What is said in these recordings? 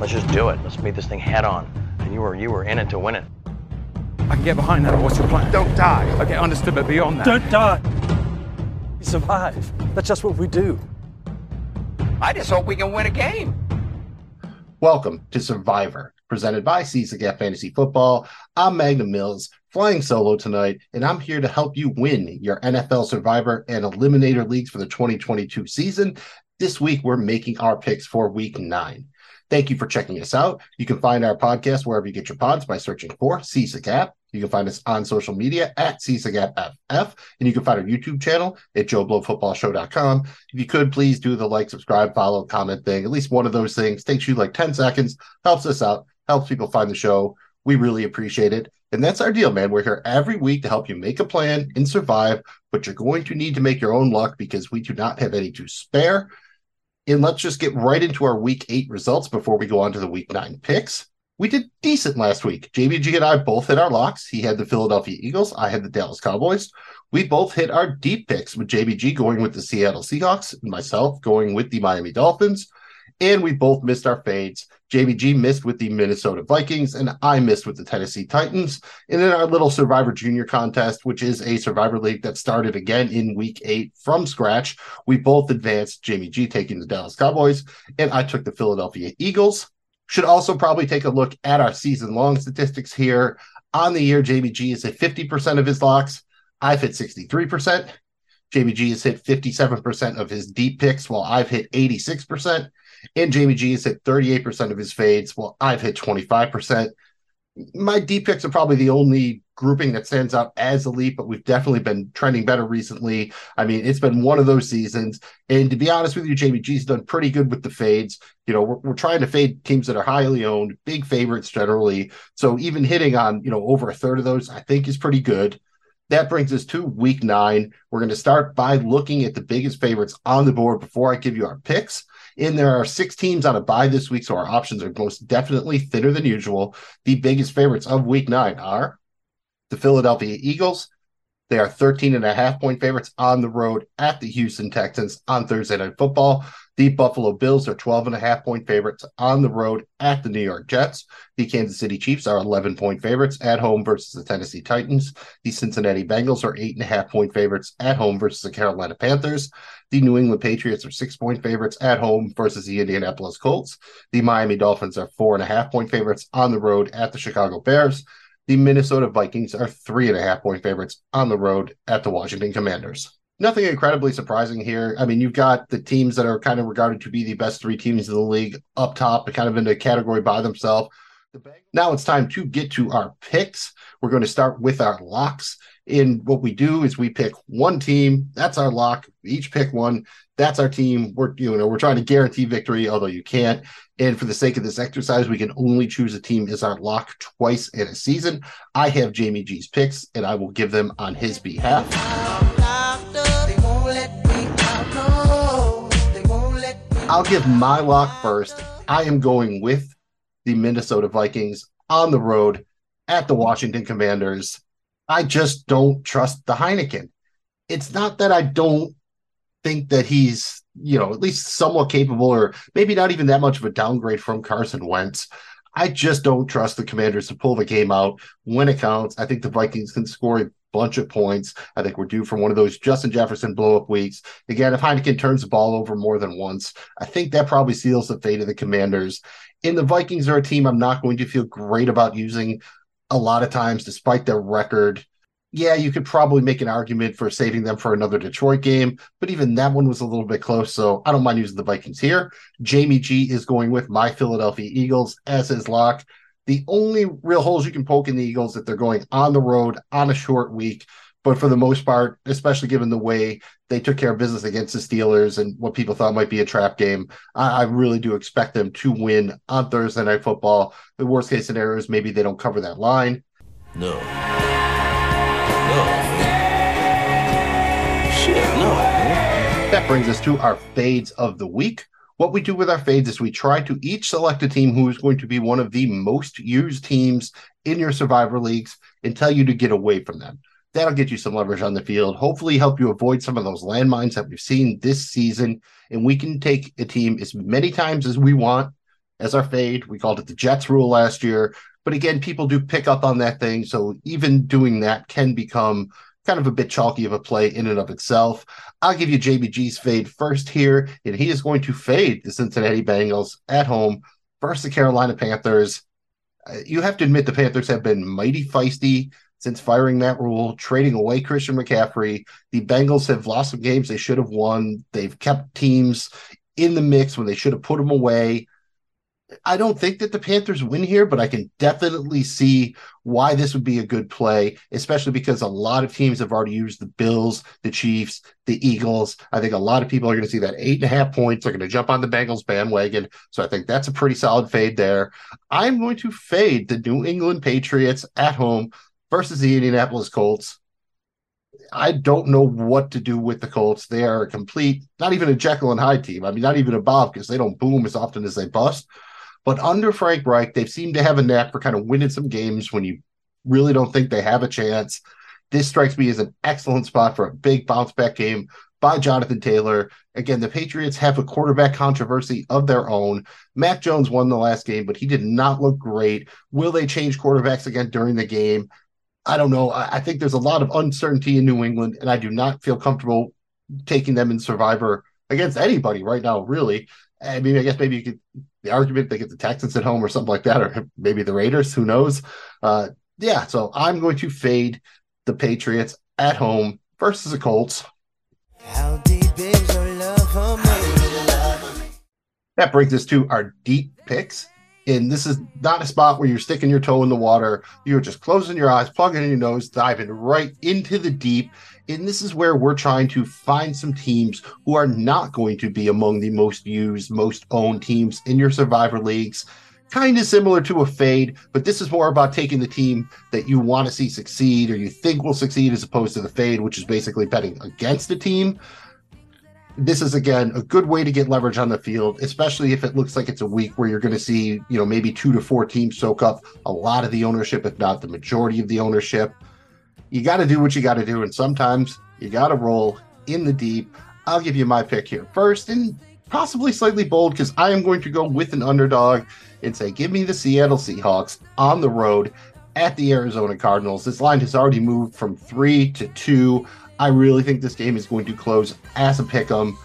Let's just do it. Let's meet this thing head on. And you were you were in it to win it. I can get behind that. What's your plan? Don't die. Okay, understood, but beyond that. Don't die. We survive. That's just what we do. I just hope we can win a game. Welcome to Survivor, presented by Seize the Gap Fantasy Football. I'm Magnum Mills, flying solo tonight, and I'm here to help you win your NFL Survivor and Eliminator leagues for the 2022 season. This week, we're making our picks for week nine. Thank you for checking us out. You can find our podcast wherever you get your pods by searching for Seize the Gap. You can find us on social media at Seize the Gap FF, and you can find our YouTube channel at JoeBlowFootballShow.com. If you could, please do the like, subscribe, follow, comment thing. At least one of those things takes you like 10 seconds, helps us out, helps people find the show. We really appreciate it. And that's our deal, man. We're here every week to help you make a plan and survive, but you're going to need to make your own luck because we do not have any to spare. And let's just get right into our week eight results before we go on to the week nine picks. We did decent last week. JBG and I both hit our locks. He had the Philadelphia Eagles. I had the Dallas Cowboys. We both hit our deep picks with JBG going with the Seattle Seahawks and myself going with the Miami Dolphins. And we both missed our fades. JBG missed with the Minnesota Vikings, and I missed with the Tennessee Titans. And in our little Survivor Junior contest, which is a Survivor League that started again in week eight from scratch, we both advanced. Jamie G taking the Dallas Cowboys, and I took the Philadelphia Eagles. Should also probably take a look at our season long statistics here. On the year, Jamie G is at 50% of his locks. I've hit 63%. JBG has hit 57% of his deep picks, while I've hit 86%. And Jamie G has hit 38% of his fades, Well, I've hit 25%. My deep picks are probably the only grouping that stands out as elite, but we've definitely been trending better recently. I mean, it's been one of those seasons. And to be honest with you, Jamie G's done pretty good with the fades. You know, we're, we're trying to fade teams that are highly owned, big favorites generally. So even hitting on, you know, over a third of those, I think is pretty good. That brings us to week nine. We're going to start by looking at the biggest favorites on the board before I give you our picks. And there are six teams on a bye this week, so our options are most definitely thinner than usual. The biggest favorites of week nine are the Philadelphia Eagles. They are 13 and a half point favorites on the road at the Houston Texans on Thursday Night Football. The Buffalo Bills are 12 and a half point favorites on the road at the New York Jets. The Kansas City Chiefs are 11 point favorites at home versus the Tennessee Titans. The Cincinnati Bengals are eight and a half point favorites at home versus the Carolina Panthers. The New England Patriots are six point favorites at home versus the Indianapolis Colts. The Miami Dolphins are four and a half point favorites on the road at the Chicago Bears. The Minnesota Vikings are three and a half point favorites on the road at the Washington Commanders. Nothing incredibly surprising here. I mean, you've got the teams that are kind of regarded to be the best three teams in the league up top, kind of in a category by themselves. Now it's time to get to our picks. We're going to start with our locks. And what we do is we pick one team. That's our lock. We each pick one. That's our team. We're you know we're trying to guarantee victory, although you can't. And for the sake of this exercise, we can only choose a team as our lock twice in a season. I have Jamie G's picks, and I will give them on his behalf. I'll give my lock first. I am going with the Minnesota Vikings on the road at the Washington Commanders. I just don't trust the Heinicke. It's not that I don't think that he's, you know, at least somewhat capable or maybe not even that much of a downgrade from Carson Wentz. I just don't trust the commanders to pull the game out when it counts. I think the Vikings can score a bunch of points. I think we're due for one of those Justin Jefferson blow up weeks. Again, if Heinicke turns the ball over more than once, I think that probably seals the fate of the commanders. And the Vikings are a team I'm not going to feel great about using a lot of times, despite their record. Yeah, you could probably make an argument for saving them for another Detroit game, but even that one was a little bit close. So I don't mind using the Vikings here. Jamie G is going with my Philadelphia Eagles as his lock. The only real holes you can poke in the Eagles that they're going on the road on a short week. But for the most part, especially given the way they took care of business against the Steelers and what people thought might be a trap game, I, I really do expect them to win on Thursday Night Football. The worst case scenario is maybe they don't cover that line. No. No. That brings us to our fades of the week. What we do with our fades is we try to each select a team who is going to be one of the most used teams in your survivor leagues and tell you to get away from them. That'll get you some leverage on the field, hopefully, help you avoid some of those landmines that we've seen this season. And we can take a team as many times as we want as our fade. We called it the Jets rule last year. But again, people do pick up on that thing. So even doing that can become kind of a bit chalky of a play in and of itself. I'll give you JBG's fade first here, and he is going to fade the Cincinnati Bengals at home versus the Carolina Panthers. Uh, you have to admit the Panthers have been mighty feisty since firing Matt Rhule, trading away Christian McCaffrey. The Bengals have lost some games they should have won. They've kept teams in the mix when they should have put them away. I don't think that the Panthers win here, but I can definitely see why this would be a good play, especially because a lot of teams have already used the Bills, the Chiefs, the Eagles. I think a lot of people are going to see that eight and a half points. They're going to jump on the Bengals bandwagon. So I think that's a pretty solid fade there. I'm going to fade the New England Patriots at home versus the Indianapolis Colts. I don't know what to do with the Colts. They are a complete, not even a Jekyll and Hyde team. I mean, not even a Bob because they don't boom as often as they bust. But under Frank Reich, they seem to have a knack for kind of winning some games when you really don't think they have a chance. This strikes me as an excellent spot for a big bounce back game by Jonathan Taylor. Again, the Patriots have a quarterback controversy of their own. Mac Jones won the last game, but he did not look great. Will they change quarterbacks again during the game? I don't know. I think there's a lot of uncertainty in New England, and I do not feel comfortable taking them in Survivor against anybody right now, really. I mean, I guess maybe you could the argument they get the Texans at home or something like that, or maybe the Raiders. Who knows? Uh, yeah. So I'm going to fade the Patriots at home versus the Colts. That brings us to our deep picks. And this is not a spot where you're sticking your toe in the water. You're just closing your eyes, plugging in your nose, diving right into the deep and this is where we're trying to find some teams who are not going to be among the most used, most owned teams in your survivor leagues. Kind of similar to a fade, but this is more about taking the team that you want to see succeed or you think will succeed as opposed to the fade, which is basically betting against the team. This is again a good way to get leverage on the field, especially if it looks like it's a week where you're going to see, you know, maybe two to four teams soak up a lot of the ownership, if not the majority of the ownership you got to do what you got to do, and sometimes you got to roll in the deep. I'll give you my pick here first, and possibly slightly bold because I am going to go with an underdog and say, give me the Seattle Seahawks on the road at the Arizona Cardinals. This line has already moved from three to two. I really think this game is going to close as a pick 'em.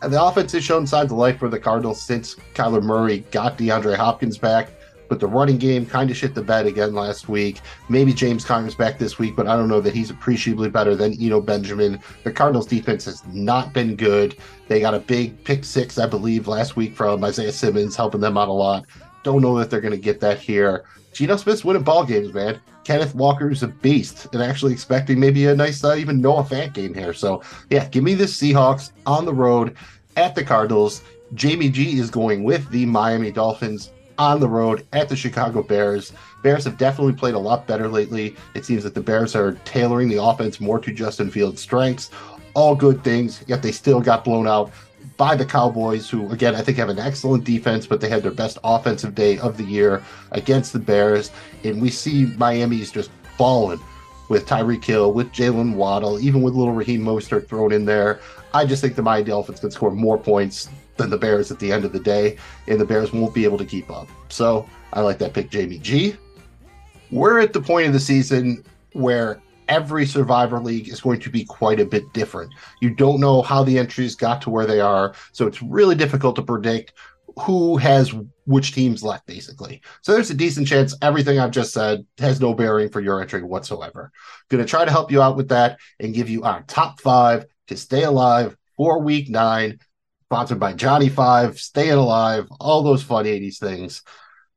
The offense has shown signs of life for the Cardinals since Kyler Murray got DeAndre Hopkins back but the running game kind of shit the bed again last week. Maybe James Conner's back this week, but I don't know that he's appreciably better than Eno Benjamin. The Cardinals defense has not been good. They got a big pick six, I believe, last week from Isaiah Simmons, helping them out a lot. Don't know that they're going to get that here. Geno Smith's winning ball games, man. Kenneth Walker's a beast, and actually expecting maybe a nice, uh, even Noah Fant game here. So, yeah, give me the Seahawks on the road at the Cardinals. Jamie G is going with the Miami Dolphins on the road at the Chicago Bears. Bears have definitely played a lot better lately. It seems that the Bears are tailoring the offense more to Justin Fields' strengths. All good things, yet they still got blown out by the Cowboys, who, again, I think have an excellent defense, but they had their best offensive day of the year against the Bears. And we see Miami's just balling with Tyreek Hill, with Jaylen Waddle, even with little Raheem Mostert thrown in there. I just think the Miami Dolphins can score more points than the Bears at the end of the day, and the Bears won't be able to keep up. So I like that pick, Jamie G. We're at the point of the season where every survivor league is going to be quite a bit different. You don't know how the entries got to where they are, so it's really difficult to predict who has which teams left, basically. So there's a decent chance everything I've just said has no bearing for your entry whatsoever. Going to try to help you out with that and give you our top five to stay alive for week nine sponsored by Johnny Five, Staying Alive, all those fun 80s things.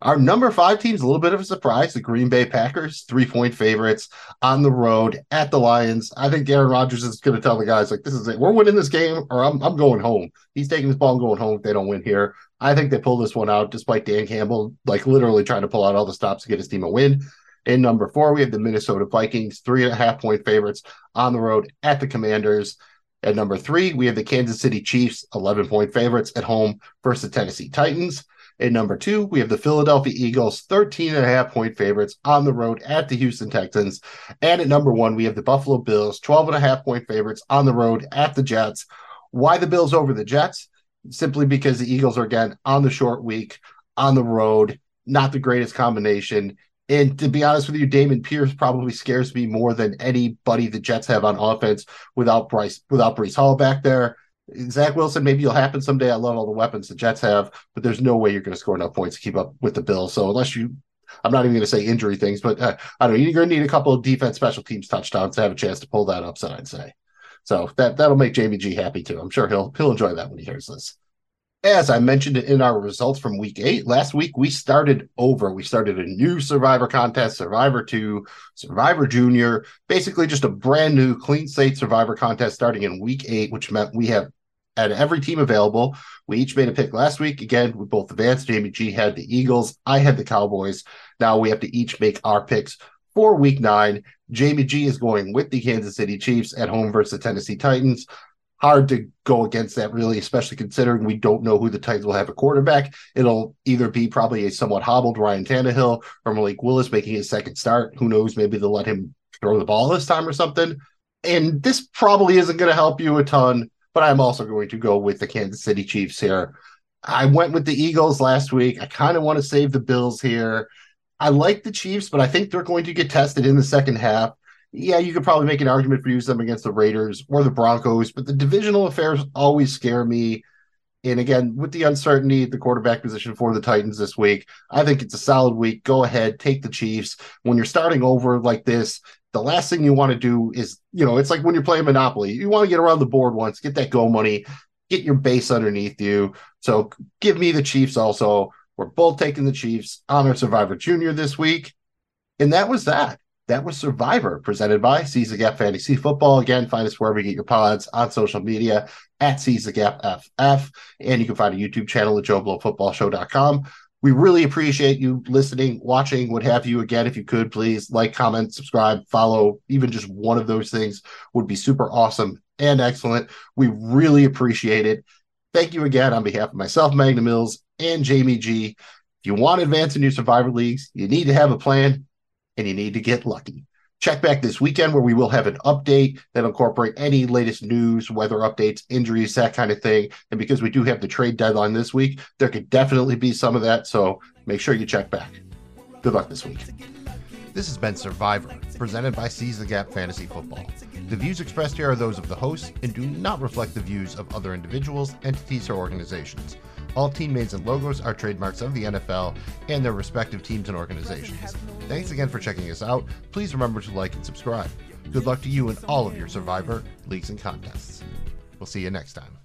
Our number five team's a little bit of a surprise. The Green Bay Packers, three point favorites on the road at the Lions. I think Aaron Rodgers is going to tell the guys, like, this is it. We're winning this game or I'm, I'm going home. He's taking this ball and going home if they don't win here. I think they pull this one out despite Dan Campbell, like, literally trying to pull out all the stops to get his team a win. In number four, we have the Minnesota Vikings, three and a half point favorites on the road at the Commanders. At number three, we have the Kansas City Chiefs, 11 point favorites at home versus the Tennessee Titans. At number two, we have the Philadelphia Eagles, 13 and a half point favorites on the road at the Houston Texans. And at number one, we have the Buffalo Bills, 12 and a half point favorites on the road at the Jets. Why the Bills over the Jets? Simply because the Eagles are again on the short week on the road. Not the greatest combination. And to be honest with you, Dameon Pierce probably scares me more than anybody the Jets have on offense without Bryce without Breece Hall back there. Zach Wilson, maybe you'll happen someday. I love all the weapons the Jets have, but there's no way you're going to score enough points to keep up with the Bills. So unless you, I'm not even going to say injury things, but uh, I don't know. You're going to need a couple of defense special teams touchdowns to have a chance to pull that upset. I'd say. So that that'll make Jamie G happy too. I'm sure he'll he'll enjoy that when he hears this. As I mentioned in our results from week eight, last week we started over. We started a new Survivor contest, Survivor 2, Survivor Junior, basically just a brand new clean slate Survivor contest starting in week eight, which meant we have had every team available. We each made a pick last week. Again, we both advanced. Jamie G had the Eagles. I had the Cowboys. Now we have to each make our picks for week nine. Jamie G is going with the Kansas City Chiefs at home versus the Tennessee Titans hard to go against that, really, especially considering we don't know who the Titans will have a quarterback. It'll either be probably a somewhat hobbled Ryan Tannehill or Malik Willis making his second start. Who knows? Maybe they'll let him throw the ball this time or something. And this probably isn't going to help you a ton, but I'm also going to go with the Kansas City Chiefs here. I went with the Eagles last week. I kind of want to save the Bills here. I like the Chiefs, but I think they're going to get tested in the second half yeah, you could probably make an argument for use them against the Raiders or the Broncos, but the divisional affairs always scare me. And again, with the uncertainty at the quarterback position for the Titans this week, I think it's a solid week. Go ahead, take the Chiefs. When you're starting over like this, the last thing you want to do is, you know, it's like when you're playing Monopoly. You want to get around the board once, get that go money, get your base underneath you. So give me the Chiefs also. We're both taking the Chiefs Honor Survivor Junior this week. And that was that that was Survivor, presented by Seize the Gap Fantasy Football. Again, find us wherever you get your pods on social media at Seize the Gap FF. And you can find a YouTube channel at JoeBlowFootballShow.com. We really appreciate you listening, watching, what have you. Again, if you could, please like, comment, subscribe, follow. Even just one of those things would be super awesome and excellent. We really appreciate it. Thank you again on behalf of myself, Magna Mills, and Jamie G. If you want to advance in your Survivor leagues, you need to have a plan and you need to get lucky. Check back this weekend where we will have an update that incorporate any latest news, weather updates, injuries, that kind of thing. And because we do have the trade deadline this week, there could definitely be some of that. So make sure you check back. Good luck this week. This has been Survivor, presented by Seize the Gap Fantasy Football. The views expressed here are those of the hosts and do not reflect the views of other individuals, entities, or organizations. All team names and logos are trademarks of the NFL and their respective teams and organizations. Thanks again for checking us out. Please remember to like and subscribe. Good luck to you in all of your Survivor leagues and contests. We'll see you next time.